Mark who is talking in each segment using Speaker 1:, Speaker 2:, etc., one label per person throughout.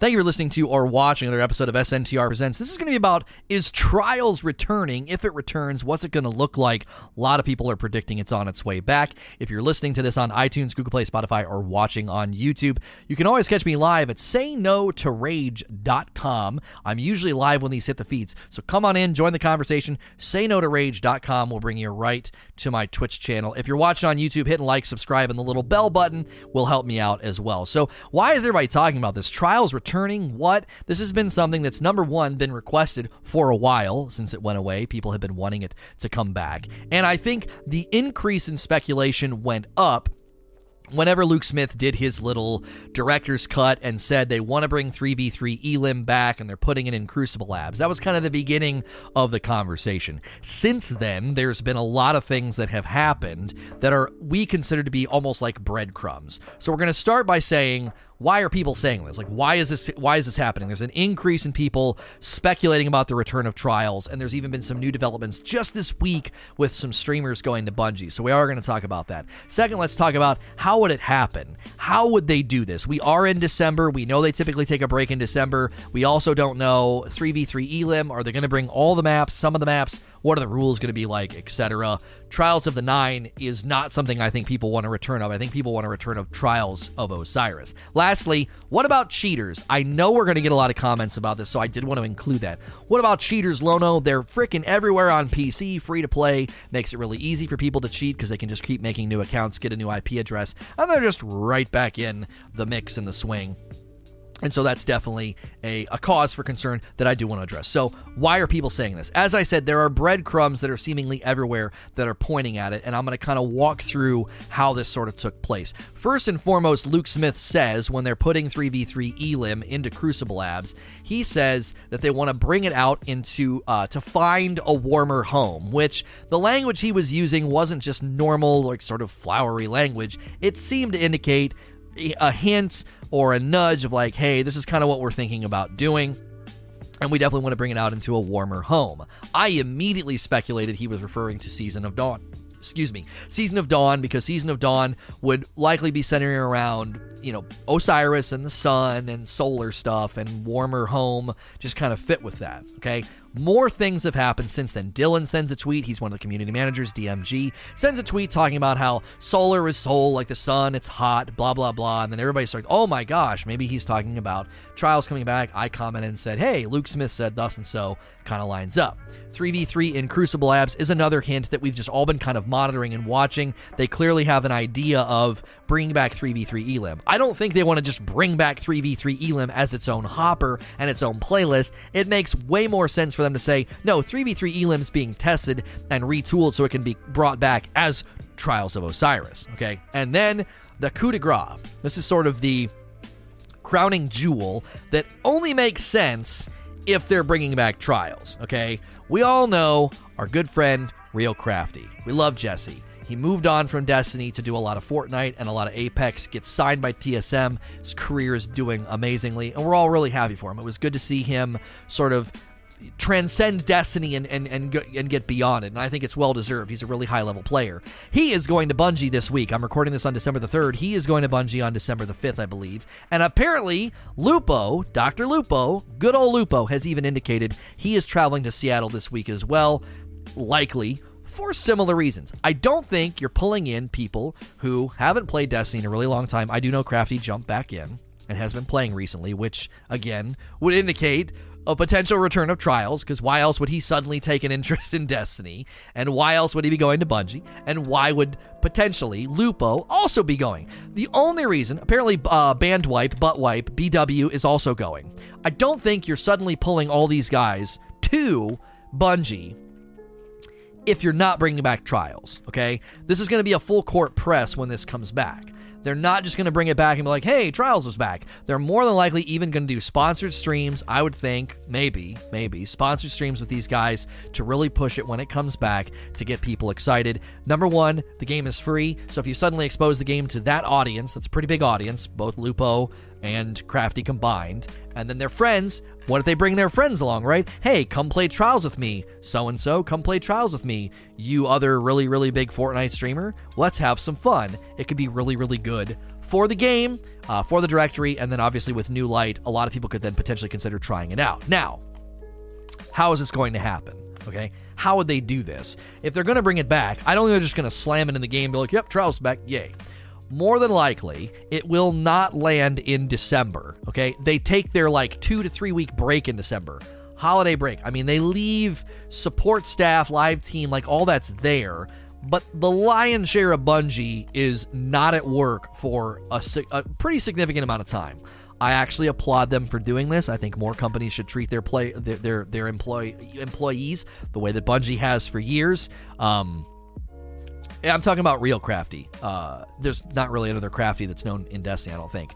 Speaker 1: Thank you for listening to or watching another episode of SNTR Presents. This is going to be about is Trials returning? If it returns, what's it going to look like? A lot of people are predicting it's on its way back. If you're listening to this on iTunes, Google Play, Spotify, or watching on YouTube, you can always catch me live at sayno2rage.com. I'm usually live when these hit the feeds. So come on in, join the conversation. Sayno2rage.com will bring you right to my Twitch channel. If you're watching on YouTube, hitting like, subscribe, and the little bell button will help me out as well. So why is everybody talking about this? Trials returning returning what? This has been something that's number one, been requested for a while since it went away. People have been wanting it to come back. And I think the increase in speculation went up whenever Luke Smith did his little director's cut and said they want to bring 3v3 Elim back and they're putting it in Crucible Labs. That was kind of the beginning of the conversation. Since then, there's been a lot of things that have happened that are we consider to be almost like breadcrumbs. So we're going to start by saying why are people saying this? Like, why is this? Why is this happening? There's an increase in people speculating about the return of trials, and there's even been some new developments just this week with some streamers going to Bungie. So we are going to talk about that. Second, let's talk about how would it happen? How would they do this? We are in December. We know they typically take a break in December. We also don't know 3v3 Elim. Are they going to bring all the maps? Some of the maps? What are the rules going to be like, etc. Trials of the Nine is not something I think people want to return of. I think people want to return of Trials of Osiris. Lastly, what about cheaters? I know we're going to get a lot of comments about this, so I did want to include that. What about cheaters, Lono? They're freaking everywhere on PC, free to play, makes it really easy for people to cheat because they can just keep making new accounts, get a new IP address, and they're just right back in the mix and the swing. And so that's definitely a, a cause for concern that I do want to address. So, why are people saying this? As I said, there are breadcrumbs that are seemingly everywhere that are pointing at it, and I'm going to kind of walk through how this sort of took place. First and foremost, Luke Smith says when they're putting 3v3 Elim into Crucible Labs, he says that they want to bring it out into uh, to find a warmer home, which the language he was using wasn't just normal, like sort of flowery language. It seemed to indicate a hint or a nudge of like, hey, this is kind of what we're thinking about doing. And we definitely want to bring it out into a warmer home. I immediately speculated he was referring to Season of Dawn. Excuse me, Season of Dawn, because Season of Dawn would likely be centering around you know, Osiris and the sun and solar stuff and warmer home just kind of fit with that. Okay. More things have happened since then. Dylan sends a tweet. He's one of the community managers, DMG, sends a tweet talking about how solar is soul, like the sun, it's hot, blah, blah, blah. And then everybody starts, oh my gosh, maybe he's talking about trials coming back. I commented and said, hey, Luke Smith said thus and so, kind of lines up. 3v3 in Crucible Labs is another hint that we've just all been kind of monitoring and watching. They clearly have an idea of bringing back 3v3 Elim. I don't think they want to just bring back 3v3 Elim as its own hopper and its own playlist. It makes way more sense for them to say, no, 3v3 Elim is being tested and retooled so it can be brought back as Trials of Osiris. Okay? And then the coup de grace. This is sort of the crowning jewel that only makes sense if they're bringing back trials, okay? We all know our good friend, Real Crafty. We love Jesse. He moved on from Destiny to do a lot of Fortnite and a lot of Apex, gets signed by TSM. His career is doing amazingly, and we're all really happy for him. It was good to see him sort of transcend destiny and, and, and, and get beyond it. And I think it's well deserved. He's a really high level player. He is going to Bungie this week. I'm recording this on December the 3rd. He is going to Bungie on December the 5th, I believe. And apparently, Lupo, Dr. Lupo, good old Lupo, has even indicated he is traveling to Seattle this week as well. Likely for similar reasons. I don't think you're pulling in people who haven't played Destiny in a really long time. I do know Crafty jumped back in and has been playing recently, which again would indicate a potential return of Trials, because why else would he suddenly take an interest in Destiny? And why else would he be going to Bungie? And why would potentially Lupo also be going? The only reason, apparently, uh, Bandwipe, Buttwipe, BW is also going. I don't think you're suddenly pulling all these guys to Bungie if you're not bringing back Trials, okay? This is going to be a full court press when this comes back. They're not just going to bring it back and be like, hey, Trials was back. They're more than likely even going to do sponsored streams, I would think, maybe, maybe, sponsored streams with these guys to really push it when it comes back to get people excited. Number one, the game is free. So if you suddenly expose the game to that audience, that's a pretty big audience, both Lupo and Crafty combined, and then their friends, what if they bring their friends along, right? Hey, come play Trials with me. So and so, come play Trials with me. You other really, really big Fortnite streamer, let's have some fun. It could be really, really good for the game, uh, for the directory, and then obviously with New Light, a lot of people could then potentially consider trying it out. Now, how is this going to happen? Okay, how would they do this? If they're going to bring it back, I don't think they're just going to slam it in the game and be like, yep, trials back, yay. More than likely, it will not land in December. Okay, they take their like two to three week break in December. Holiday break. I mean, they leave support staff, live team, like all that's there. But the lion's share of Bungie is not at work for a, a pretty significant amount of time. I actually applaud them for doing this. I think more companies should treat their play their their, their employee employees the way that Bungie has for years. Um, I'm talking about real crafty. Uh, there's not really another crafty that's known in Destiny, I don't think.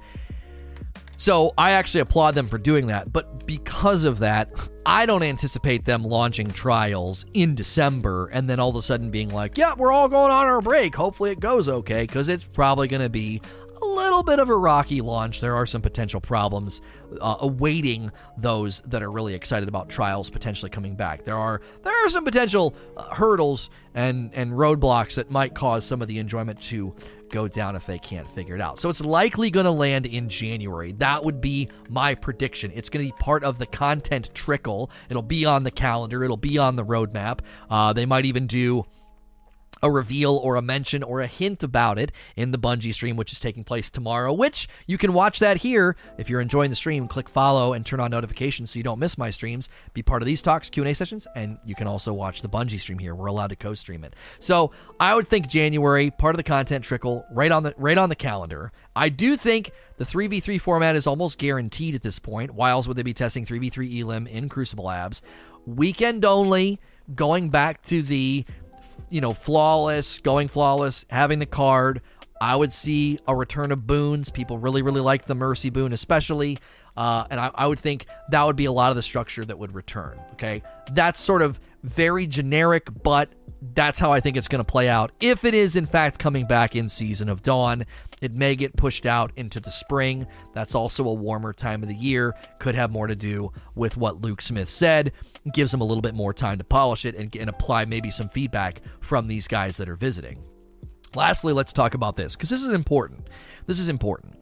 Speaker 1: So I actually applaud them for doing that. But because of that, I don't anticipate them launching trials in December and then all of a sudden being like, yeah, we're all going on our break. Hopefully it goes okay, because it's probably going to be a little bit of a rocky launch. There are some potential problems uh, awaiting those that are really excited about trials potentially coming back. There are there are some potential uh, hurdles and and roadblocks that might cause some of the enjoyment to go down if they can't figure it out. So it's likely going to land in January. That would be my prediction. It's going to be part of the content trickle. It'll be on the calendar. It'll be on the roadmap. Uh, they might even do a reveal or a mention or a hint about it in the Bungie stream, which is taking place tomorrow, which you can watch that here. If you're enjoying the stream, click follow and turn on notifications so you don't miss my streams. Be part of these talks, Q&A sessions, and you can also watch the Bungie stream here. We're allowed to co-stream it. So I would think January, part of the content trickle, right on the right on the calendar. I do think the 3v3 format is almost guaranteed at this point. Why else would they be testing 3v3 Elim in Crucible Labs? Weekend only, going back to the you know, flawless, going flawless, having the card. I would see a return of boons. People really, really like the Mercy boon, especially. Uh, and I, I would think that would be a lot of the structure that would return. Okay. That's sort of very generic, but that's how I think it's going to play out. If it is, in fact, coming back in Season of Dawn, it may get pushed out into the spring. That's also a warmer time of the year. Could have more to do with what Luke Smith said. gives them a little bit more time to polish it and, and apply maybe some feedback from these guys that are visiting. Lastly, let's talk about this because this is important. This is important.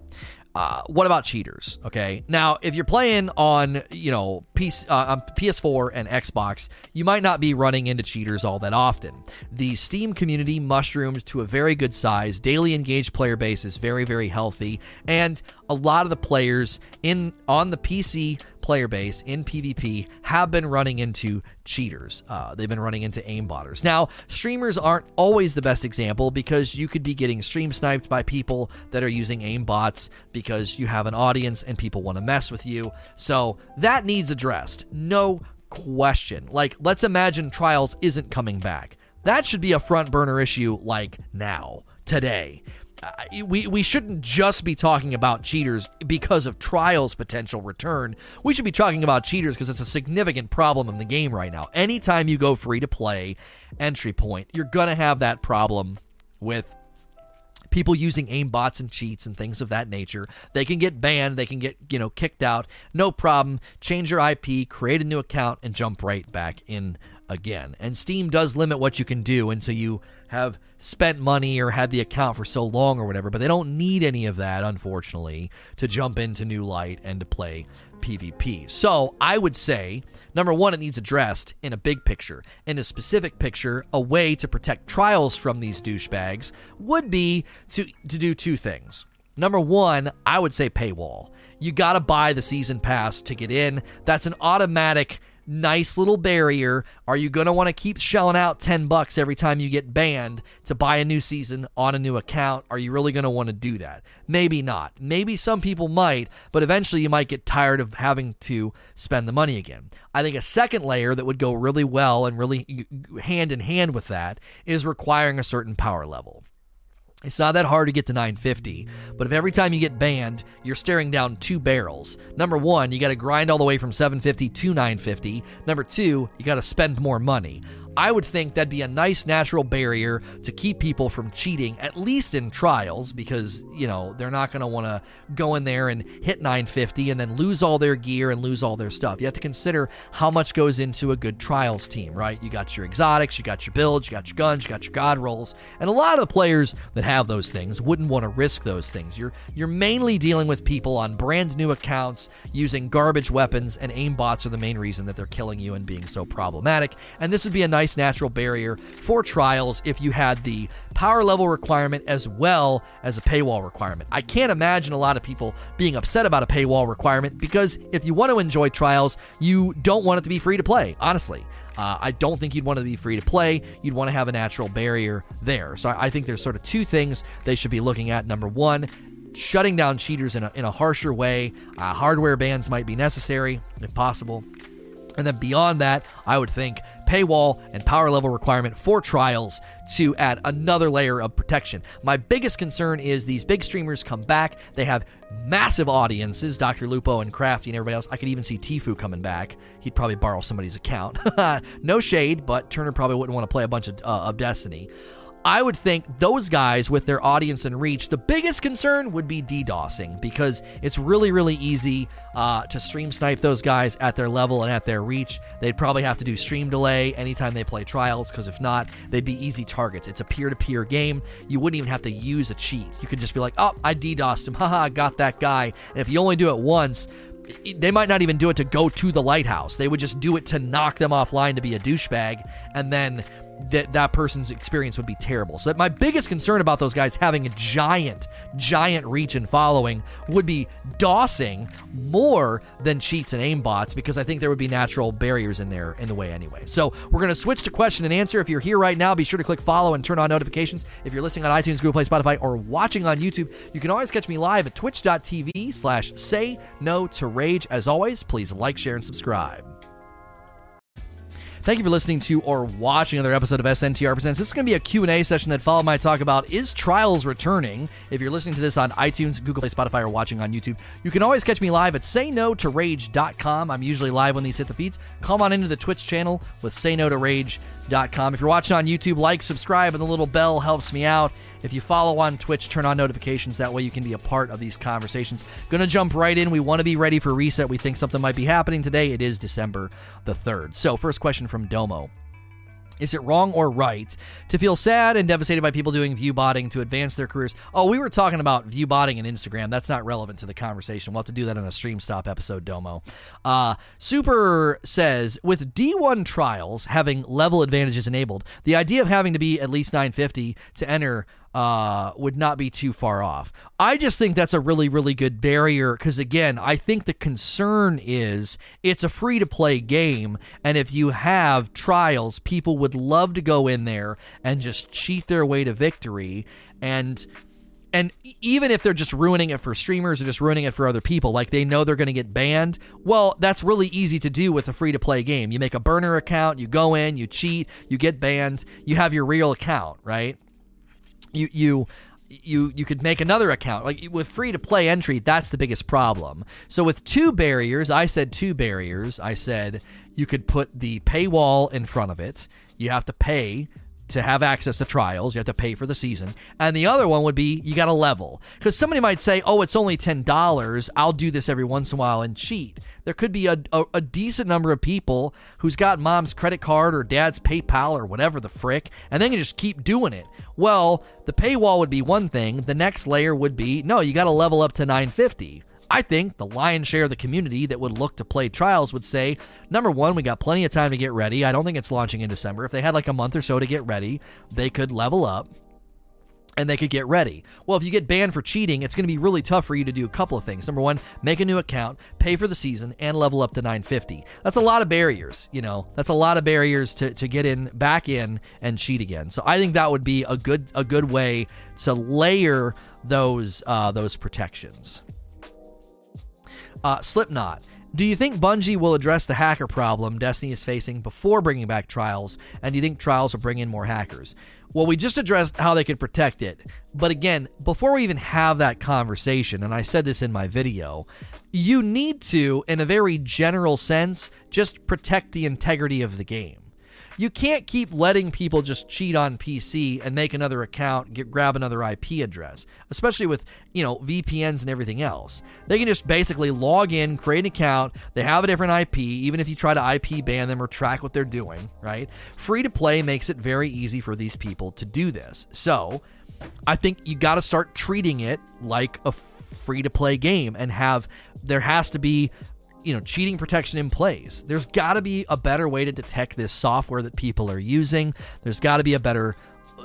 Speaker 1: Uh, what about cheaters? Okay, now if you're playing on you know PC, uh, on PS4 and Xbox, you might not be running into cheaters all that often. The Steam community mushroomed to a very good size. Daily engaged player base is very very healthy, and a lot of the players in on the PC player base in PvP have been running into cheaters. Uh, they've been running into aimbotters. Now, streamers aren't always the best example because you could be getting stream sniped by people that are using aimbots because you have an audience and people want to mess with you. So that needs addressed. No question. Like, let's imagine Trials isn't coming back. That should be a front burner issue like now, today we we shouldn't just be talking about cheaters because of trials potential return. We should be talking about cheaters because it's a significant problem in the game right now. Anytime you go free to play entry point, you're gonna have that problem with people using aim bots and cheats and things of that nature. They can get banned, they can get, you know, kicked out. No problem. Change your IP, create a new account and jump right back in again. And Steam does limit what you can do until you have spent money or had the account for so long or whatever, but they don't need any of that, unfortunately, to jump into New Light and to play PvP. So I would say, number one, it needs addressed in a big picture. In a specific picture, a way to protect trials from these douchebags would be to, to do two things. Number one, I would say paywall. You got to buy the season pass to get in. That's an automatic nice little barrier. Are you going to want to keep shelling out 10 bucks every time you get banned to buy a new season on a new account? Are you really going to want to do that? Maybe not. Maybe some people might, but eventually you might get tired of having to spend the money again. I think a second layer that would go really well and really hand in hand with that is requiring a certain power level. It's not that hard to get to 950, but if every time you get banned, you're staring down two barrels. Number one, you got to grind all the way from 750 to 950. Number two, you got to spend more money. I would think that'd be a nice natural barrier to keep people from cheating, at least in trials, because, you know, they're not going to want to go in there and hit 950 and then lose all their gear and lose all their stuff. You have to consider how much goes into a good trials team, right? You got your exotics, you got your builds, you got your guns, you got your god rolls, and a lot of the players that have those things wouldn't want to risk those things. You're you're mainly dealing with people on brand new accounts using garbage weapons, and aimbots are the main reason that they're killing you and being so problematic. And this would be a nice nice natural barrier for trials if you had the power level requirement as well as a paywall requirement. I can't imagine a lot of people being upset about a paywall requirement because if you want to enjoy trials, you don't want it to be free to play, honestly. Uh, I don't think you'd want to be free to play. You'd want to have a natural barrier there. So I, I think there's sort of two things they should be looking at. Number one, shutting down cheaters in a, in a harsher way. Uh, hardware bans might be necessary if possible. And then beyond that, I would think paywall and power level requirement for trials to add another layer of protection. My biggest concern is these big streamers come back. They have massive audiences, Dr. Lupo and Crafty and everybody else. I could even see Tfue coming back. He'd probably borrow somebody's account. no shade, but Turner probably wouldn't want to play a bunch of, uh, of Destiny. I would think those guys with their audience and reach, the biggest concern would be DDoSing because it's really, really easy uh, to stream snipe those guys at their level and at their reach. They'd probably have to do stream delay anytime they play trials because if not, they'd be easy targets. It's a peer to peer game. You wouldn't even have to use a cheat. You could just be like, oh, I DDoSed him. Haha, got that guy. And if you only do it once, they might not even do it to go to the lighthouse. They would just do it to knock them offline to be a douchebag, and then that that person's experience would be terrible. So that my biggest concern about those guys having a giant, giant reach and following would be DDoSing more than cheats and aimbots because I think there would be natural barriers in there in the way anyway. So we're gonna switch to question and answer. If you're here right now, be sure to click follow and turn on notifications. If you're listening on iTunes, Google Play, Spotify, or watching on YouTube, you can always catch me live at twitch.tv slash say no to rage. As always, please like, share, and subscribe. Thank you for listening to or watching another episode of SNTR Presents. This is going to be a Q&A session that followed my talk about is Trials returning. If you're listening to this on iTunes, Google Play, Spotify, or watching on YouTube, you can always catch me live at sayno2rage.com. I'm usually live when these hit the feeds. Come on into the Twitch channel with Say No to Rage.com. If you're watching on YouTube, like, subscribe, and the little bell helps me out. If you follow on Twitch, turn on notifications. That way you can be a part of these conversations. Gonna jump right in. We want to be ready for reset. We think something might be happening today. It is December the 3rd. So, first question from Domo. Is it wrong or right to feel sad and devastated by people doing view botting to advance their careers? Oh, we were talking about view botting and Instagram. That's not relevant to the conversation. We'll have to do that in a stream stop episode, Domo. Uh, Super says with D1 trials having level advantages enabled, the idea of having to be at least 950 to enter uh, would not be too far off. I just think that's a really, really good barrier because, again, I think the concern is it's a free to play game. And if you have trials, people would love to go in there and just cheat their way to victory. And and even if they're just ruining it for streamers or just ruining it for other people, like they know they're going to get banned, well, that's really easy to do with a free to play game. You make a burner account, you go in, you cheat, you get banned, you have your real account, right? You you you you could make another account. Like with free to play entry that's the biggest problem. So with two barriers i said two barriers. I said you could put the paywall in front of it. You have to pay to have access to trials. You have to pay for the season. And the other one would be you got to level. Because somebody might say oh it's only $10 i'll do this every once in a while and cheat there could be a, a, a, decent number of people who's got mom's credit card or dad's PayPal or whatever the frick, and they can just keep doing it. Well, the paywall would be one thing. The next layer would be no, you got to level up to 950. I think the lion's share of the community that would look to play trials would say, number one, we got plenty of time to get ready. I don't think it's launching in December. If they had like a month or so to get ready, they could level up and they could get ready. Well, if you get banned for cheating, it's going to be really tough for you to do a couple of things. Number one, make a new account, pay for the season, and level up to 950. That's a lot of barriers, you know. That's a lot of barriers to, to get in back in and cheat again. So I think that would be a good a good way to layer those uh, those protections. Uh, Slipknot. Do you think Bungie will address the hacker problem Destiny is facing before bringing back Trials? And do you think Trials will bring in more hackers? Well, we just addressed how they could protect it. But again, before we even have that conversation, and I said this in my video, you need to, in a very general sense, just protect the integrity of the game. You can't keep letting people just cheat on PC and make another account, get grab another IP address, especially with, you know, VPNs and everything else. They can just basically log in, create an account, they have a different IP, even if you try to IP ban them or track what they're doing, right? Free to play makes it very easy for these people to do this. So, I think you got to start treating it like a free to play game and have there has to be you know cheating protection in place. There's got to be a better way to detect this software that people are using. There's got to be a better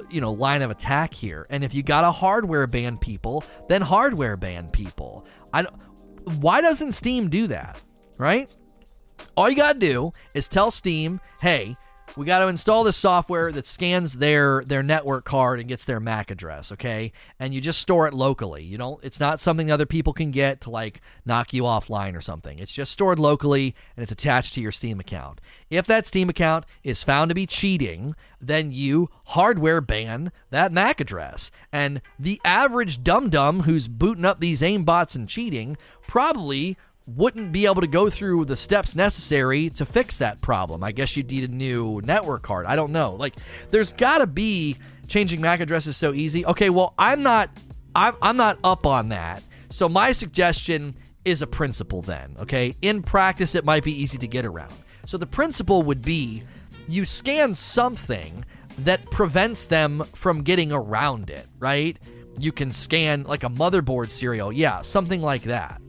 Speaker 1: you know line of attack here. And if you got to hardware ban people then hardware ban people. I why doesn't steam do that right? All you got to do is tell steam hey we got to install this software that scans their their network card and gets their MAC address, okay? And you just store it locally. You don't it's not something other people can get to like knock you offline or something. It's just stored locally and it's attached to your Steam account. If that Steam account is found to be cheating, then you hardware ban that MAC address. And the average dum dum who's booting up these aimbots and cheating probably wouldn't be able to go through the steps necessary to fix that problem. I guess you'd need a new network card. I don't know. Like, there's got to be changing MAC addresses so easy. Okay, well, I'm not, I'm, I'm not up on that. So my suggestion is a principle then. Okay, in practice, it might be easy to get around. So the principle would be you scan something that prevents them from getting around it. Right? You can scan like a motherboard serial. Yeah, something like that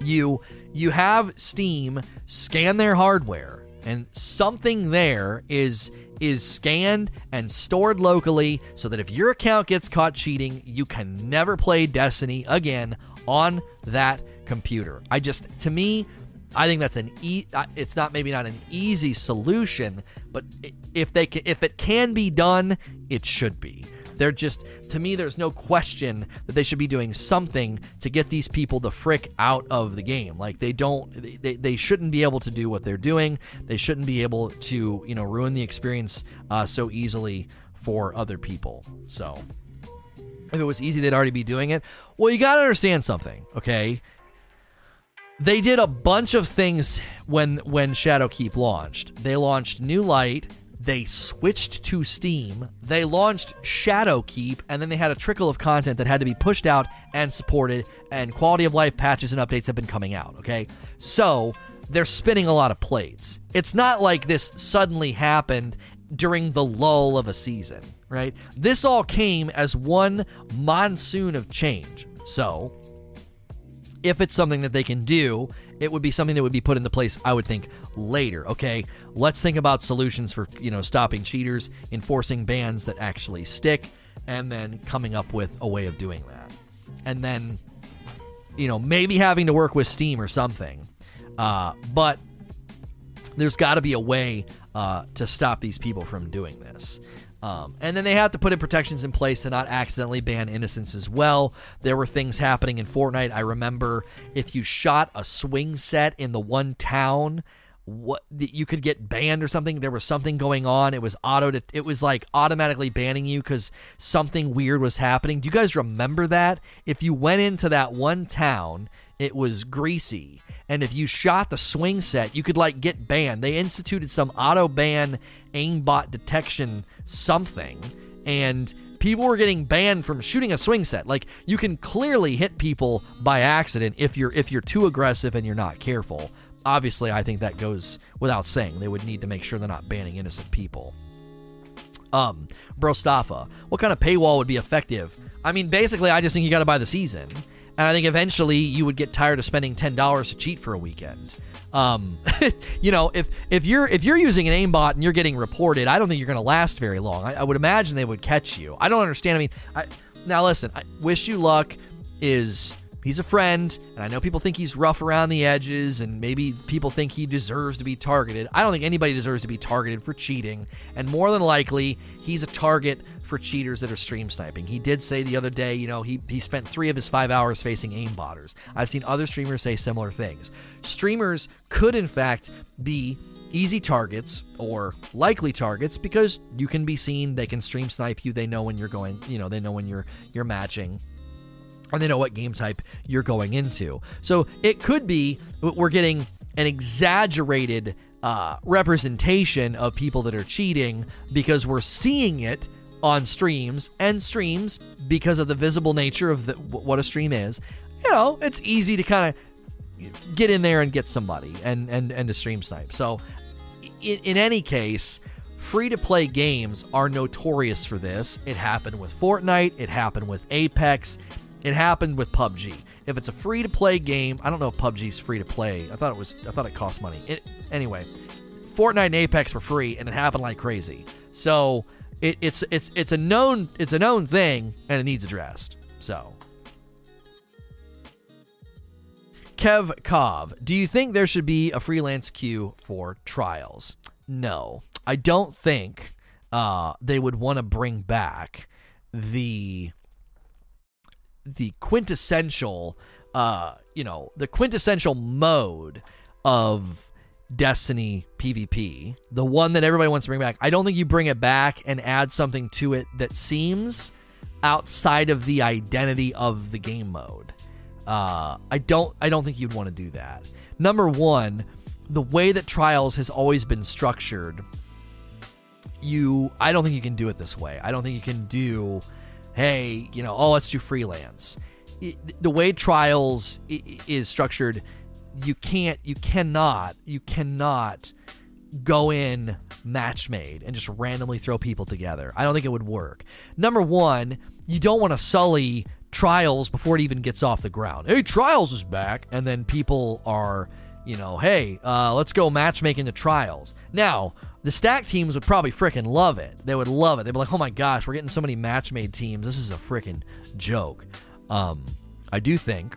Speaker 1: you you have Steam scan their hardware and something there is is scanned and stored locally so that if your account gets caught cheating, you can never play Destiny again on that computer. I just to me I think that's an e- it's not maybe not an easy solution, but if they can, if it can be done, it should be. They're just, to me, there's no question that they should be doing something to get these people the frick out of the game. Like they don't, they, they shouldn't be able to do what they're doing. They shouldn't be able to, you know, ruin the experience uh, so easily for other people. So if it was easy, they'd already be doing it. Well, you got to understand something, okay? They did a bunch of things when when Shadowkeep launched. They launched New Light, they switched to Steam, they launched Shadowkeep, and then they had a trickle of content that had to be pushed out and supported, and quality of life patches and updates have been coming out, okay? So, they're spinning a lot of plates. It's not like this suddenly happened during the lull of a season, right? This all came as one monsoon of change. So, if it's something that they can do, it would be something that would be put into place, I would think, later. Okay, let's think about solutions for you know stopping cheaters, enforcing bans that actually stick, and then coming up with a way of doing that. And then, you know, maybe having to work with Steam or something. Uh, but there's got to be a way uh, to stop these people from doing this. Um, and then they have to put in protections in place to not accidentally ban innocents as well. There were things happening in Fortnite. I remember if you shot a swing set in the one town, what you could get banned or something. There was something going on. It was auto. It was like automatically banning you because something weird was happening. Do you guys remember that? If you went into that one town, it was greasy and if you shot the swing set, you could like get banned. They instituted some auto ban aimbot detection something, and people were getting banned from shooting a swing set. Like you can clearly hit people by accident if you're if you're too aggressive and you're not careful. Obviously, I think that goes without saying. They would need to make sure they're not banning innocent people. Um, Brostafa, what kind of paywall would be effective? I mean, basically, I just think you got to buy the season. And I think eventually you would get tired of spending ten dollars to cheat for a weekend. Um, you know, if if you're if you're using an aimbot and you're getting reported, I don't think you're going to last very long. I, I, would imagine they would catch you. I don't understand. I mean, I, now listen. I wish you luck. Is he's a friend, and I know people think he's rough around the edges, and maybe people think he deserves to be targeted. I don't think anybody deserves to be targeted for cheating, and more than likely, he's a target for cheaters that are stream sniping. He did say the other day, you know, he, he spent three of his five hours facing aimbotters. I've seen other streamers say similar things. Streamers could, in fact, be easy targets or likely targets because you can be seen they can stream snipe you they know when you're going you know they know when you're you're matching and they know what game type you're going into so it could be we're getting an exaggerated uh, representation of people that are cheating because we're seeing it on streams and streams because of the visible nature of the, what a stream is. You know, it's easy to kind of get in there and get somebody and and and to stream snipe. So, in, in any case, free to play games are notorious for this. It happened with Fortnite. It happened with Apex. It happened with PUBG. If it's a free to play game, I don't know if PUBG's free to play. I thought it was. I thought it cost money. It, anyway, Fortnite and Apex were free, and it happened like crazy. So it, it's it's it's a known it's a known thing, and it needs addressed. So. Kev Kov, do you think there should be a freelance queue for trials? No, I don't think uh, they would want to bring back the the quintessential, uh, you know, the quintessential mode of Destiny PvP, the one that everybody wants to bring back. I don't think you bring it back and add something to it that seems outside of the identity of the game mode. Uh, I don't. I don't think you'd want to do that. Number one, the way that Trials has always been structured, you. I don't think you can do it this way. I don't think you can do hey, you know, oh, let's do freelance. It, the way trials is structured, you can't, you cannot, you cannot go in match made and just randomly throw people together. I don't think it would work. Number one, you don't want to sully trials before it even gets off the ground. Hey, trials is back, and then people are, you know, hey, uh, let's go matchmaking the trials. Now, the stack teams would probably freaking love it. They would love it. They'd be like, "Oh my gosh, we're getting so many match made teams. This is a freaking joke." Um, I do think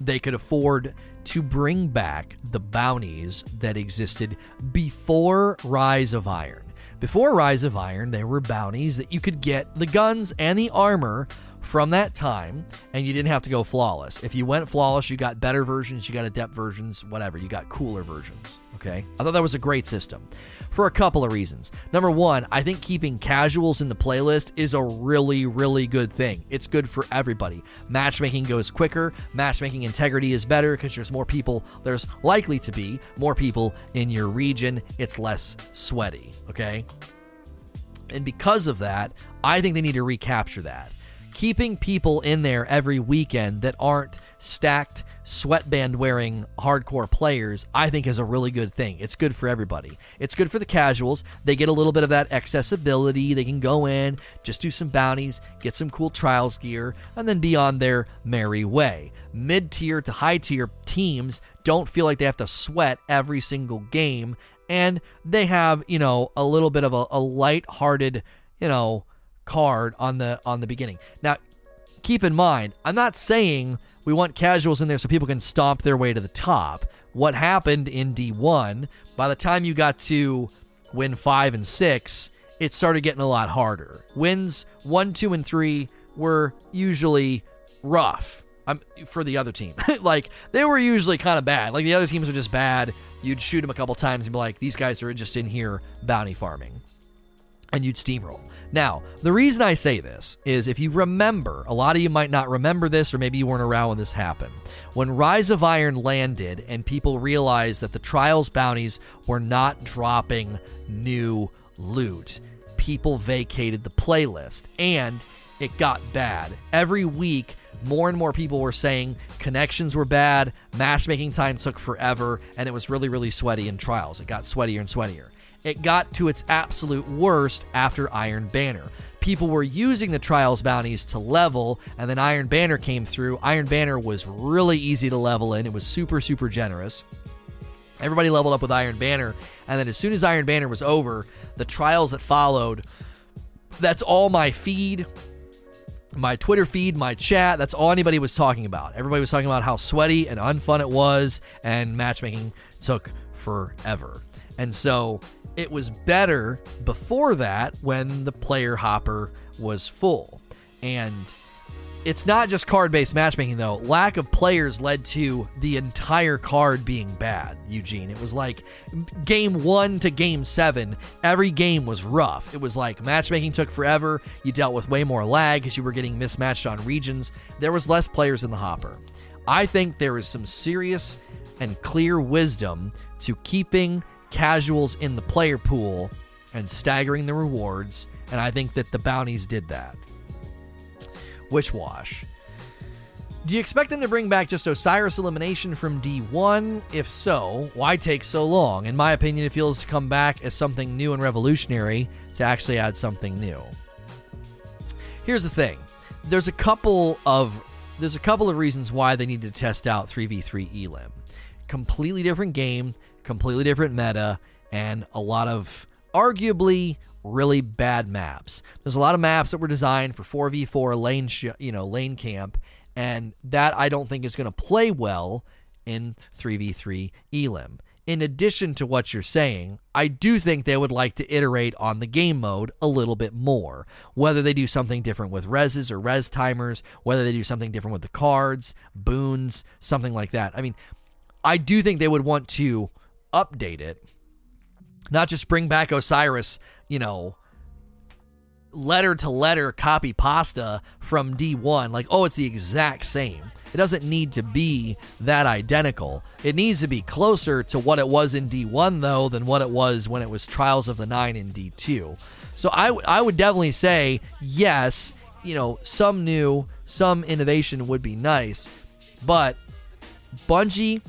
Speaker 1: they could afford to bring back the bounties that existed before Rise of Iron. Before Rise of Iron, there were bounties that you could get the guns and the armor from that time, and you didn't have to go flawless. If you went flawless, you got better versions, you got adept versions, whatever. You got cooler versions. Okay? I thought that was a great system for a couple of reasons. Number one, I think keeping casuals in the playlist is a really, really good thing. It's good for everybody. Matchmaking goes quicker, matchmaking integrity is better because there's more people, there's likely to be more people in your region. It's less sweaty. Okay? And because of that, I think they need to recapture that keeping people in there every weekend that aren't stacked sweatband wearing hardcore players, I think is a really good thing. It's good for everybody. It's good for the casuals. They get a little bit of that accessibility. They can go in, just do some bounties, get some cool trials gear, and then be on their merry way. Mid tier to high tier teams don't feel like they have to sweat every single game, and they have, you know, a little bit of a, a light hearted, you know, card on the on the beginning. Now, keep in mind, I'm not saying we want casuals in there so people can stomp their way to the top. What happened in D1, by the time you got to win 5 and 6, it started getting a lot harder. Wins 1, 2 and 3 were usually rough. Um, for the other team. like they were usually kind of bad. Like the other teams were just bad. You'd shoot them a couple times and be like, "These guys are just in here bounty farming." And you'd steamroll. Now, the reason I say this is if you remember, a lot of you might not remember this, or maybe you weren't around when this happened. When Rise of Iron landed and people realized that the Trials bounties were not dropping new loot, people vacated the playlist and it got bad. Every week, more and more people were saying connections were bad, matchmaking time took forever, and it was really, really sweaty in Trials. It got sweatier and sweatier it got to its absolute worst after Iron Banner. People were using the Trials bounties to level, and then Iron Banner came through. Iron Banner was really easy to level in, it was super, super generous. Everybody leveled up with Iron Banner, and then as soon as Iron Banner was over, the trials that followed that's all my feed my Twitter feed, my chat, that's all anybody was talking about. Everybody was talking about how sweaty and unfun it was, and matchmaking took forever. And so it was better before that when the player hopper was full. And it's not just card based matchmaking, though. Lack of players led to the entire card being bad, Eugene. It was like game one to game seven, every game was rough. It was like matchmaking took forever. You dealt with way more lag because you were getting mismatched on regions. There was less players in the hopper. I think there is some serious and clear wisdom to keeping casuals in the player pool and staggering the rewards. And I think that the bounties did that. Wish Wash. Do you expect them to bring back just Osiris elimination from D1? If so, why take so long? In my opinion, it feels to come back as something new and revolutionary to actually add something new. Here's the thing. There's a couple of there's a couple of reasons why they need to test out 3v3 Elim. Completely different game, completely different meta, and a lot of arguably really bad maps. There's a lot of maps that were designed for 4v4 lane, sh- you know, lane camp, and that I don't think is going to play well in 3v3 Elim. In addition to what you're saying, I do think they would like to iterate on the game mode a little bit more. Whether they do something different with reses or res timers, whether they do something different with the cards, boons, something like that. I mean, I do think they would want to update it, not just bring back Osiris, you know, letter to letter copy pasta from D1. Like, oh, it's the exact same. It doesn't need to be that identical. It needs to be closer to what it was in D1, though, than what it was when it was Trials of the Nine in D2. So I, w- I would definitely say, yes, you know, some new, some innovation would be nice. But Bungie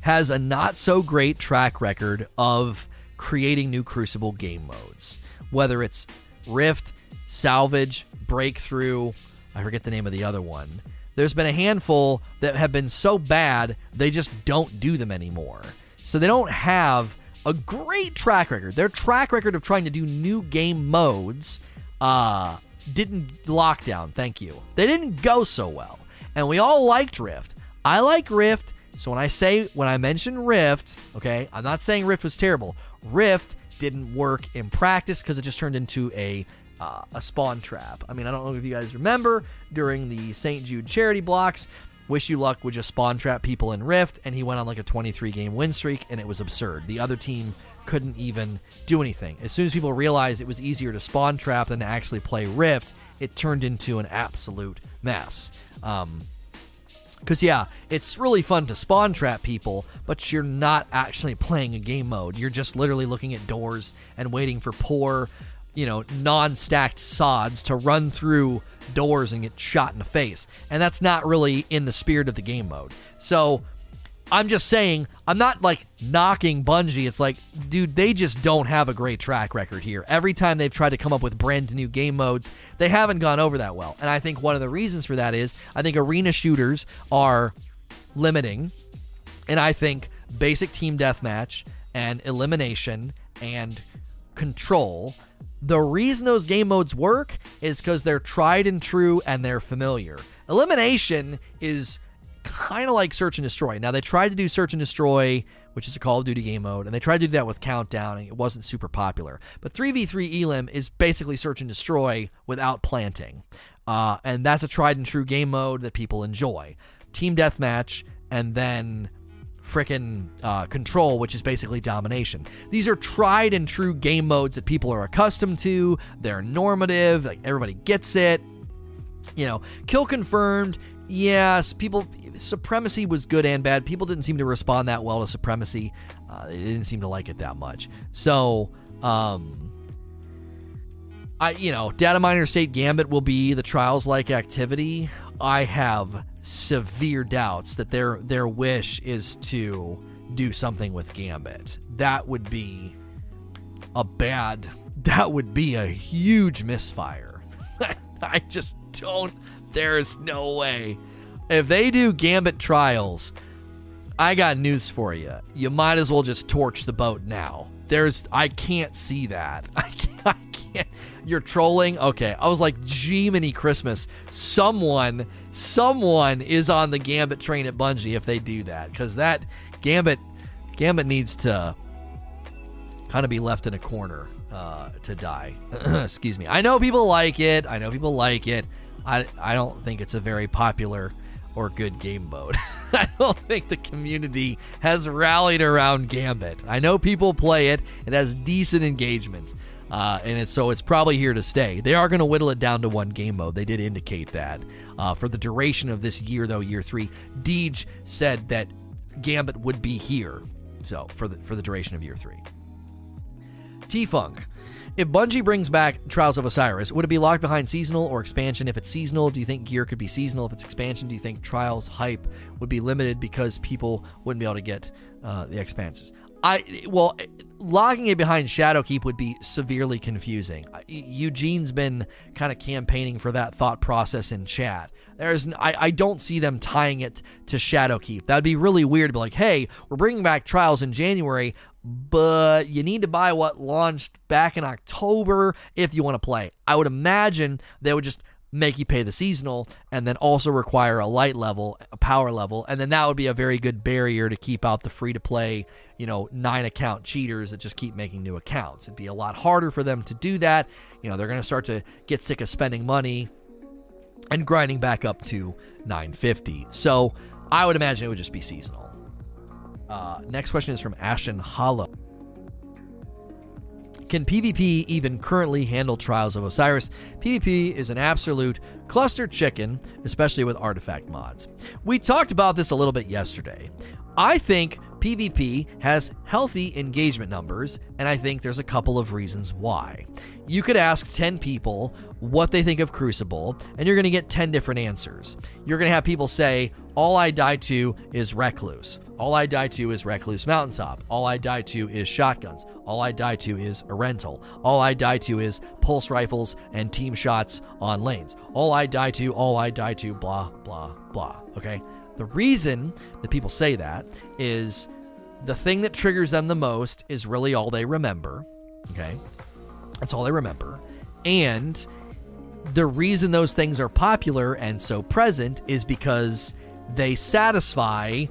Speaker 1: has a not so great track record of creating new Crucible game modes. Whether it's Rift, Salvage, Breakthrough, I forget the name of the other one. There's been a handful that have been so bad, they just don't do them anymore. So they don't have a great track record. Their track record of trying to do new game modes uh, didn't lockdown, thank you. They didn't go so well. And we all liked Rift. I like Rift. So when I say when I mention Rift, okay, I'm not saying Rift was terrible. Rift didn't work in practice because it just turned into a uh, a spawn trap. I mean, I don't know if you guys remember during the St. Jude charity blocks, Wish You Luck would just spawn trap people in Rift, and he went on like a 23 game win streak, and it was absurd. The other team couldn't even do anything. As soon as people realized it was easier to spawn trap than to actually play Rift, it turned into an absolute mess. Um, because, yeah, it's really fun to spawn trap people, but you're not actually playing a game mode. You're just literally looking at doors and waiting for poor you know, non stacked sods to run through doors and get shot in the face. And that's not really in the spirit of the game mode. So I'm just saying, I'm not like knocking Bungie. It's like, dude, they just don't have a great track record here. Every time they've tried to come up with brand new game modes, they haven't gone over that well. And I think one of the reasons for that is I think arena shooters are limiting. And I think basic team deathmatch and elimination and control the reason those game modes work is because they're tried and true and they're familiar. Elimination is kind of like search and destroy. Now they tried to do search and destroy, which is a Call of Duty game mode, and they tried to do that with Countdown, and it wasn't super popular. But 3v3 Elim is basically search and destroy without planting, uh, and that's a tried and true game mode that people enjoy. Team deathmatch, and then frickin' uh, control, which is basically domination. These are tried and true game modes that people are accustomed to. They're normative, like everybody gets it. You know, kill confirmed. Yes, people. Supremacy was good and bad. People didn't seem to respond that well to supremacy. Uh, they didn't seem to like it that much. So, um, I you know, data miner state gambit will be the trials like activity. I have severe doubts that their their wish is to do something with Gambit. That would be a bad that would be a huge misfire. I just don't there's no way. If they do Gambit trials, I got news for you. You might as well just torch the boat now. There's I can't see that. I can't, I can't. You're trolling? Okay. I was like, Jiminy Christmas. Someone someone is on the Gambit train at Bungie if they do that because that Gambit Gambit needs to kind of be left in a corner uh, to die. Excuse me. I know people like it. I know people like it. I I don't think it's a very popular or good game mode. I don't think the community has rallied around Gambit. I know people play it. It has decent engagement. Uh, and it's, so it's probably here to stay. They are going to whittle it down to one game mode. They did indicate that. Uh, for the duration of this year, though, year three, Deej said that Gambit would be here. So for the for the duration of year three. T Funk. If Bungie brings back Trials of Osiris, would it be locked behind seasonal or expansion? If it's seasonal, do you think gear could be seasonal? If it's expansion, do you think Trials hype would be limited because people wouldn't be able to get uh, the expansions? I well, logging it behind Shadowkeep would be severely confusing. Eugene's been kind of campaigning for that thought process in chat. There's I, I don't see them tying it to Shadowkeep. That'd be really weird to be like, hey, we're bringing back Trials in January, but you need to buy what launched back in October if you want to play. I would imagine they would just make you pay the seasonal and then also require a light level, a power level, and then that would be a very good barrier to keep out the free to play, you know, nine account cheaters that just keep making new accounts. It'd be a lot harder for them to do that. You know, they're going to start to get sick of spending money and grinding back up to 950. So, I would imagine it would just be seasonal. Uh, next question is from Ashen Hollow. Can PvP even currently handle Trials of Osiris? PvP is an absolute cluster chicken, especially with artifact mods. We talked about this a little bit yesterday. I think PvP has healthy engagement numbers, and I think there's a couple of reasons why. You could ask 10 people what they think of Crucible, and you're going to get 10 different answers. You're going to have people say, All I die to is Recluse. All I die to is Recluse Mountaintop. All I die to is shotguns. All I die to is Erentil. All I die to is pulse rifles and team shots on lanes. All I die to, all I die to, blah, blah, blah. Okay? The reason that people say that is the thing that triggers them the most is really all they remember. Okay? That's all they remember. And the reason those things are popular and so present is because they satisfy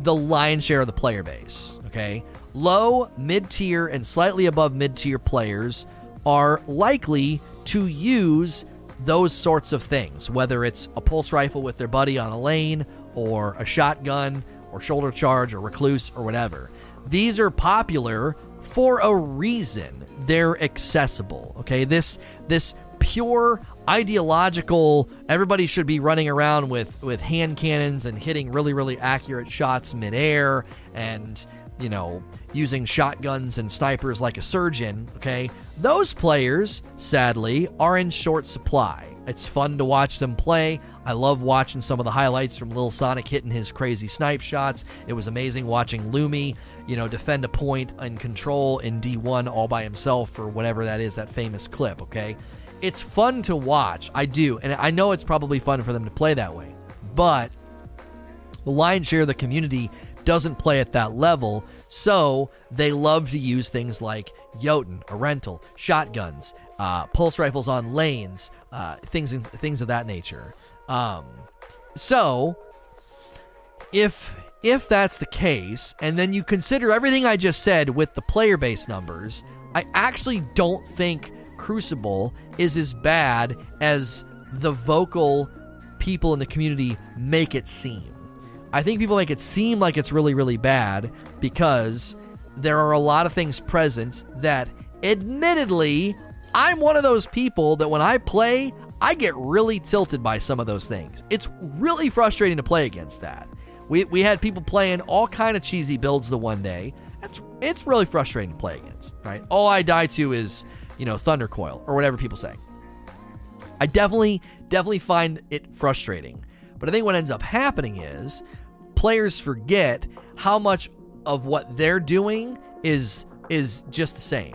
Speaker 1: the lion's share of the player base. Okay? Low, mid tier, and slightly above mid tier players are likely to use those sorts of things, whether it's a pulse rifle with their buddy on a lane or a shotgun or shoulder charge or recluse or whatever. These are popular for a reason. They're accessible. Okay, this this pure ideological everybody should be running around with with hand cannons and hitting really really accurate shots midair and you know using shotguns and snipers like a surgeon okay those players sadly are in short supply it's fun to watch them play I love watching some of the highlights from Lil Sonic hitting his crazy snipe shots. It was amazing watching Lumi, you know, defend a point and control in D1 all by himself for whatever that is, that famous clip, okay? It's fun to watch. I do. And I know it's probably fun for them to play that way. But the lion's share of the community doesn't play at that level. So they love to use things like Jötunn, a rental, shotguns, uh, pulse rifles on lanes, uh, things things of that nature. Um, so if if that's the case, and then you consider everything I just said with the player base numbers, I actually don't think Crucible is as bad as the vocal people in the community make it seem. I think people make it seem like it's really, really bad because there are a lot of things present that, admittedly, I'm one of those people that when I play, I get really tilted by some of those things. It's really frustrating to play against that. We, we had people playing all kind of cheesy builds the one day. It's it's really frustrating to play against, right? All I die to is, you know, Thunder Coil or whatever people say. I definitely definitely find it frustrating. But I think what ends up happening is players forget how much of what they're doing is is just the same.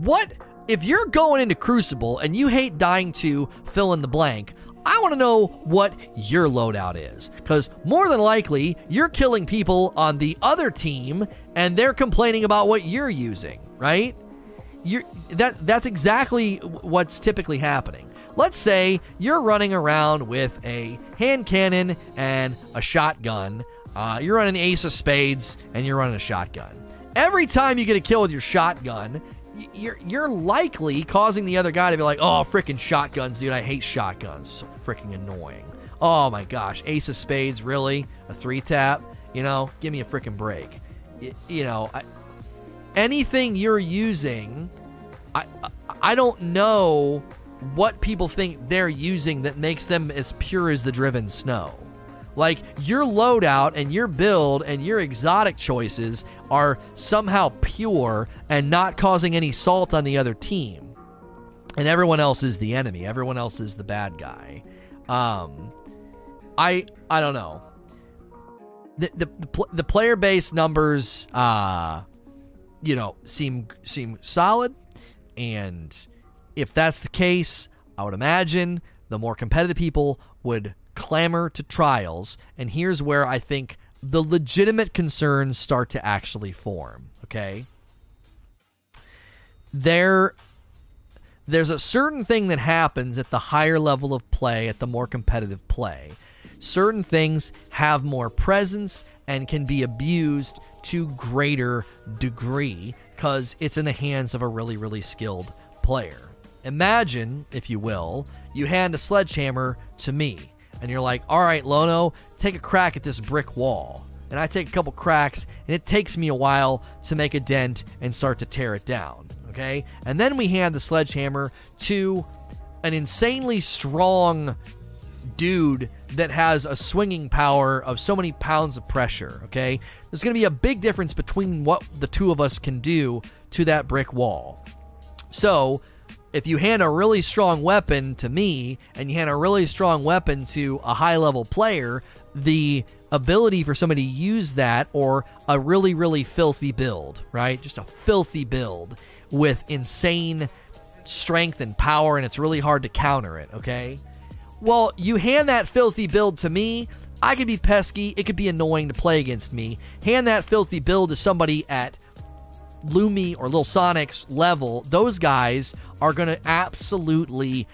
Speaker 1: What if you're going into Crucible and you hate dying to fill in the blank, I want to know what your loadout is. Because more than likely, you're killing people on the other team and they're complaining about what you're using, right? You're, that, that's exactly what's typically happening. Let's say you're running around with a hand cannon and a shotgun. Uh, you're running Ace of Spades and you're running a shotgun. Every time you get a kill with your shotgun, you're you're likely causing the other guy to be like, "Oh, freaking shotguns, dude! I hate shotguns. So freaking annoying. Oh my gosh, Ace of Spades, really? A three tap? You know, give me a freaking break. You, you know, I, anything you're using, I I don't know what people think they're using that makes them as pure as the driven snow. Like your loadout and your build and your exotic choices are somehow pure and not causing any salt on the other team. And everyone else is the enemy. Everyone else is the bad guy. Um, I I don't know. The the the, the player base numbers, uh, you know, seem seem solid, and if that's the case, I would imagine the more competitive people would clamor to trials. And here's where I think the legitimate concerns start to actually form. Okay, there there's a certain thing that happens at the higher level of play, at the more competitive play. Certain things have more presence and can be abused to greater degree because it's in the hands of a really, really skilled player. Imagine, if you will, you hand a sledgehammer to me, and you're like, all right, Lono, take a crack at this brick wall. And I take a couple cracks, and it takes me a while to make a dent and start to tear it down okay? And then we hand the sledgehammer to an insanely strong dude that has a swinging power of so many pounds of pressure, okay? There's going to be a big difference between what the two of us can do to that brick wall. So, if you hand a really strong weapon to me and you hand a really strong weapon to a high level player, the ability for somebody to use that or a really, really filthy build, right? Just a filthy build with insane strength and power, and it's really hard to counter it, okay? Well, you hand that filthy build to me, I could be pesky, it could be annoying to play against me. Hand that filthy build to somebody at Lumi or Lil Sonic's level, those guys are going to absolutely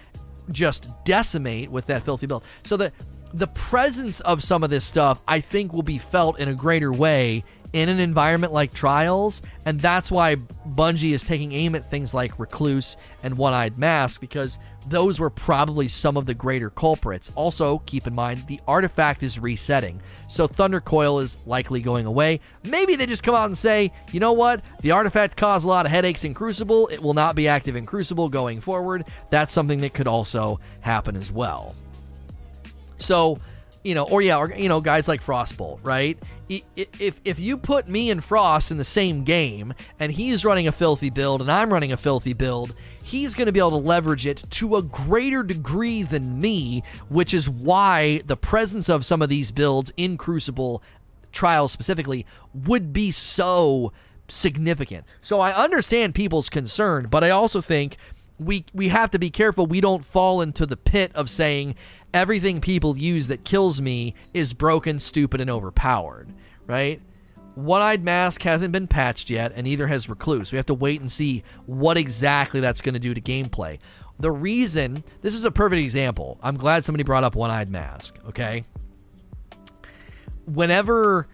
Speaker 1: just decimate with that filthy build. So the the presence of some of this stuff, I think, will be felt in a greater way in an environment like Trials, and that's why Bungie is taking aim at things like Recluse and One Eyed Mask because those were probably some of the greater culprits. Also, keep in mind the artifact is resetting, so Thunder Coil is likely going away. Maybe they just come out and say, you know what, the artifact caused a lot of headaches in Crucible, it will not be active in Crucible going forward. That's something that could also happen as well. So, you know, or yeah, or, you know, guys like Frostbolt, right? If if you put me and Frost in the same game, and he's running a filthy build, and I'm running a filthy build, he's going to be able to leverage it to a greater degree than me, which is why the presence of some of these builds in Crucible trials specifically would be so significant. So I understand people's concern, but I also think we we have to be careful we don't fall into the pit of saying everything people use that kills me is broken, stupid, and overpowered, right? One Eyed Mask hasn't been patched yet, and neither has Recluse. We have to wait and see what exactly that's going to do to gameplay. The reason, this is a perfect example. I'm glad somebody brought up One Eyed Mask, okay? Whenever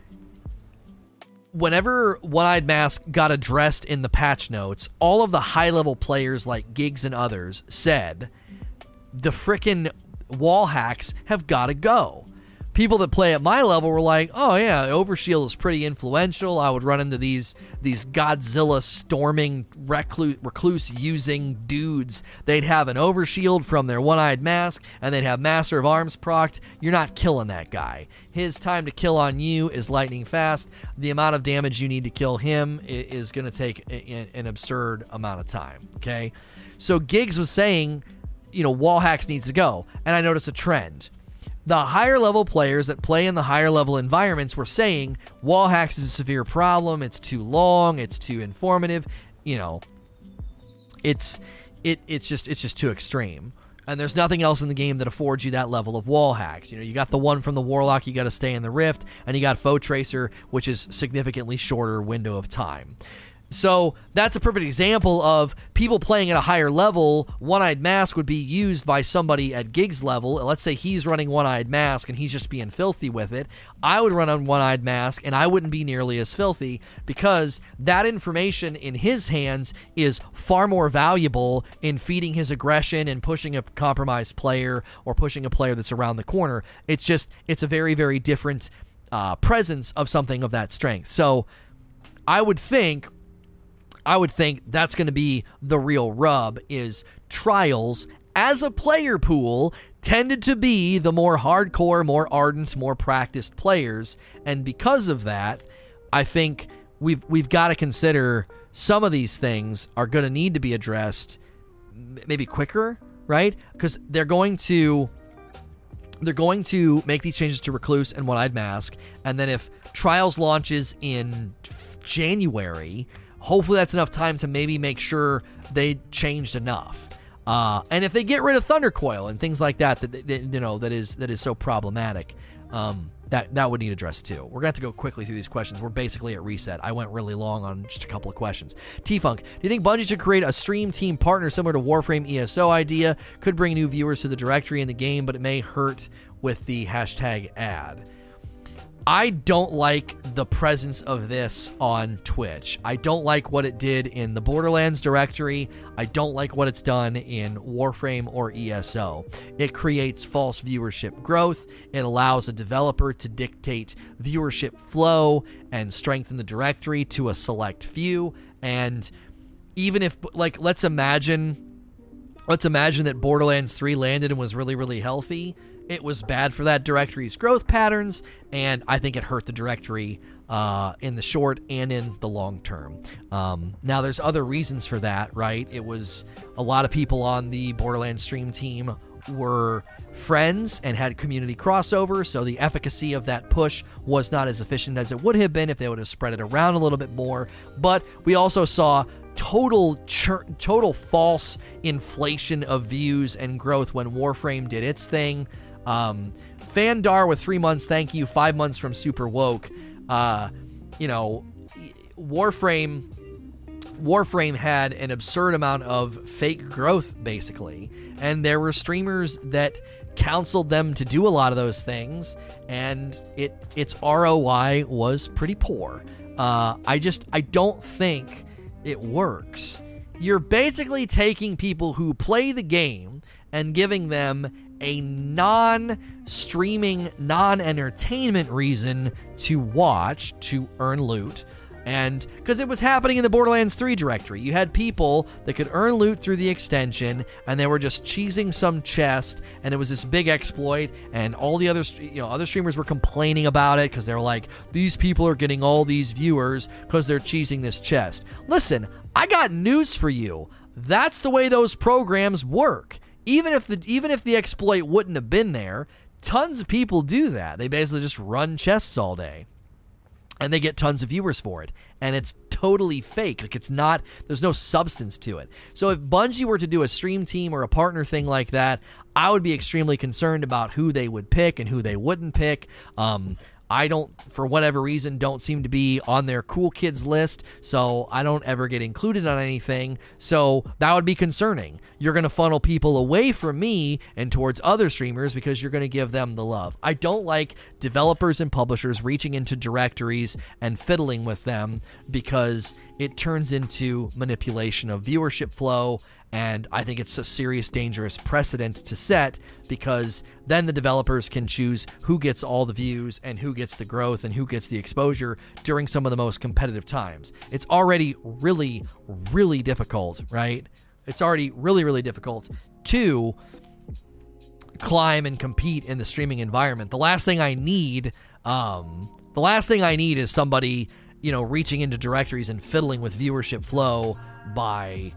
Speaker 1: whenever One Eyed Mask got addressed in the patch notes, all of the high level players like Gigz and others said the frickin' wall hacks have got to go. People that play at my level were like, "Oh yeah, Overshield is pretty influential. I would run into these these Godzilla storming recluse, recluse using dudes. They'd have an Overshield from their one-eyed mask, and they'd have Master of Arms procced. You're not killing that guy. His time to kill on you is lightning fast. The amount of damage you need to kill him is going to take an absurd amount of time. Okay, so Gigz was saying you know, wall hacks needs to go. And I noticed a trend. The higher level players that play in the higher level environments were saying wall hacks is a severe problem. It's too long. It's too informative. You know, it's it it's just it's just too extreme. And there's nothing else in the game that affords you that level of wall hacks. You know, you got the one from the Warlock, you got to stay in the Rift, and you got Foe Tracer, which is significantly shorter window of time. So that's a perfect example of people playing at a higher level. One Eyed Mask would be used by somebody at Gigz level. Let's say he's running One Eyed Mask and he's just being filthy with it. I would run on One Eyed Mask and I wouldn't be nearly as filthy because that information in his hands is far more valuable in feeding his aggression and pushing a compromised player or pushing a player that's around the corner. It's just, it's a very, very different uh, presence of something of that strength. So I would think I would think that's going to be the real rub is trials as a player pool tended to be the more hardcore, more ardent, more practiced players, and because of that, I think we've we've got to consider some of these things are going to need to be addressed maybe quicker, right? Because they're going to they're going to make these changes to Recluse and One Eyed Mask, and then if Trials launches in January, hopefully that's enough time to maybe make sure they changed enough. Uh, and if they get rid of Thundercoil and things like that, that, that you know that is that is so problematic, um, that that would need addressed too. We're gonna have to go quickly through these questions. We're basically at reset. I went really long on just a couple of questions. T Funk, do you think Bungie should create a stream team partner similar to Warframe ESO idea? Could bring new viewers to the directory in the game, but it may hurt with the hashtag ad. I don't like the presence of this on Twitch. I don't like what it did in the Borderlands directory. I don't like what it's done in Warframe or ESO. It creates false viewership growth. It allows a developer to dictate viewership flow and strengthen the directory to a select few. And even if, like, let's imagine. Let's imagine that Borderlands 3 landed and was really, really healthy it was bad for that directory's growth patterns, and I think it hurt the directory uh, in the short and in the long term. Um, now, there's other reasons for that, right? It was a lot of people on the Borderlands stream team were friends and had community crossover, so the efficacy of that push was not as efficient as it would have been if they would have spread it around a little bit more. But we also saw total chur- total false inflation of views and growth when Warframe did its thing. Um, Fandar with three months, thank you. Five months from Super Woke. Uh, you know, Warframe. Warframe had an absurd amount of fake growth, basically, and there were streamers that counseled them to do a lot of those things, and it its ROI was pretty poor. Uh, I just I don't think it works. You're basically taking people who play the game and giving them a non streaming, non entertainment reason to watch to earn loot. And because it was happening in the Borderlands 3 directory, you had people that could earn loot through the extension, and they were just cheesing some chest, and it was this big exploit. And all the other, you know, other streamers were complaining about it because they were like, "These people are getting all these viewers because they're cheesing this chest." Listen, I got news for you. That's the way those programs work even if the even if the exploit wouldn't have been there, tons of people do that. They basically just run chests all day. And they get tons of viewers for it. And it's totally fake. Like it's not there's no substance to it. So if Bungie were to do a stream team or a partner thing like that, I would be extremely concerned about who they would pick and who they wouldn't pick. Um, I don't, for whatever reason, don't seem to be on their cool kids list, so I don't ever get included on anything. So that would be concerning. You're going to funnel people away from me and towards other streamers because you're going to give them the love. I don't like developers and publishers reaching into directories and fiddling with them because it turns into manipulation of viewership flow and I think it's a serious, dangerous precedent to set because then the developers can choose who gets all the views and who gets the growth and who gets the exposure during some of the most competitive times. It's already really, really difficult, right? It's already really, really difficult to climb and compete in the streaming environment. The last thing I need, um, the last thing I need is somebody, you know, reaching into directories and fiddling with viewership flow by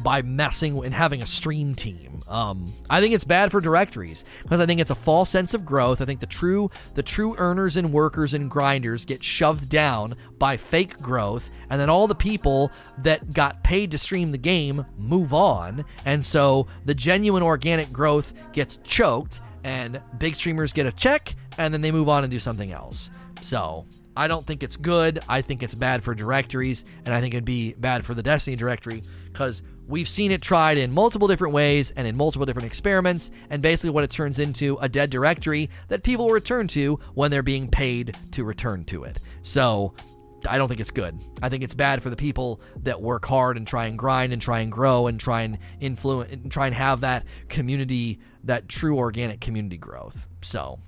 Speaker 1: by messing and having a stream team. Um, I think it's bad for directories because I think it's a false sense of growth. I think the true the true earners and workers and grinders get shoved down by fake growth, and then all the people that got paid to stream the game move on, and so the genuine organic growth gets choked, and big streamers get a check, and then they move on and do something else. So I don't think it's good. I think it's bad for directories, and I think it'd be bad for the Destiny directory because we've seen it tried in multiple different ways and in multiple different experiments, and basically what it turns into a dead directory that people return to when they're being paid to return to it. So I don't think it's good. I think it's bad for the people that work hard and try and grind and try and grow and try and influence and try and have that community, that true organic community growth. So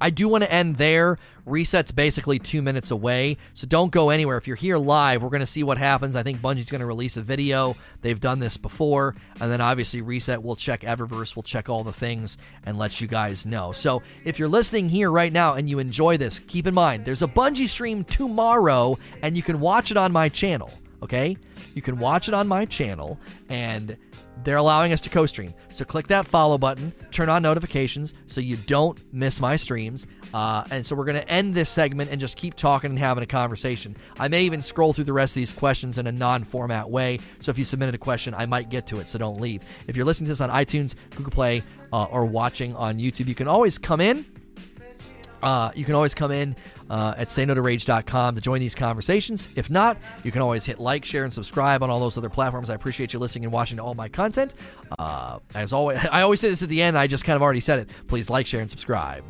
Speaker 1: I do want to end there. Reset's basically two minutes away, so don't go anywhere. If you're here live, we're going to see what happens. I think Bungie's going to release a video. They've done this before, and then obviously Reset will check Eververse, will check all the things, and let you guys know. So if you're listening here right now and you enjoy this, keep in mind there's a Bungie stream tomorrow, and you can watch it on my channel. Okay, you can watch it on my channel, and they're allowing us to co stream. So click that follow button, turn on notifications so you don't miss my streams. Uh, and so we're going to end this segment and just keep talking and having a conversation. I may even scroll through the rest of these questions in a non format way. So if you submitted a question, I might get to it. So don't leave. If you're listening to this on iTunes, Google Play, uh, or watching on YouTube, you can always come in. Uh, you can always come in uh, at sayno to join these conversations. If not, you can always hit like, share, and subscribe on all those other platforms. I appreciate you listening and watching all my content. Uh, as always, I always say this at the end. I just kind of already said it. Please like, share, and subscribe.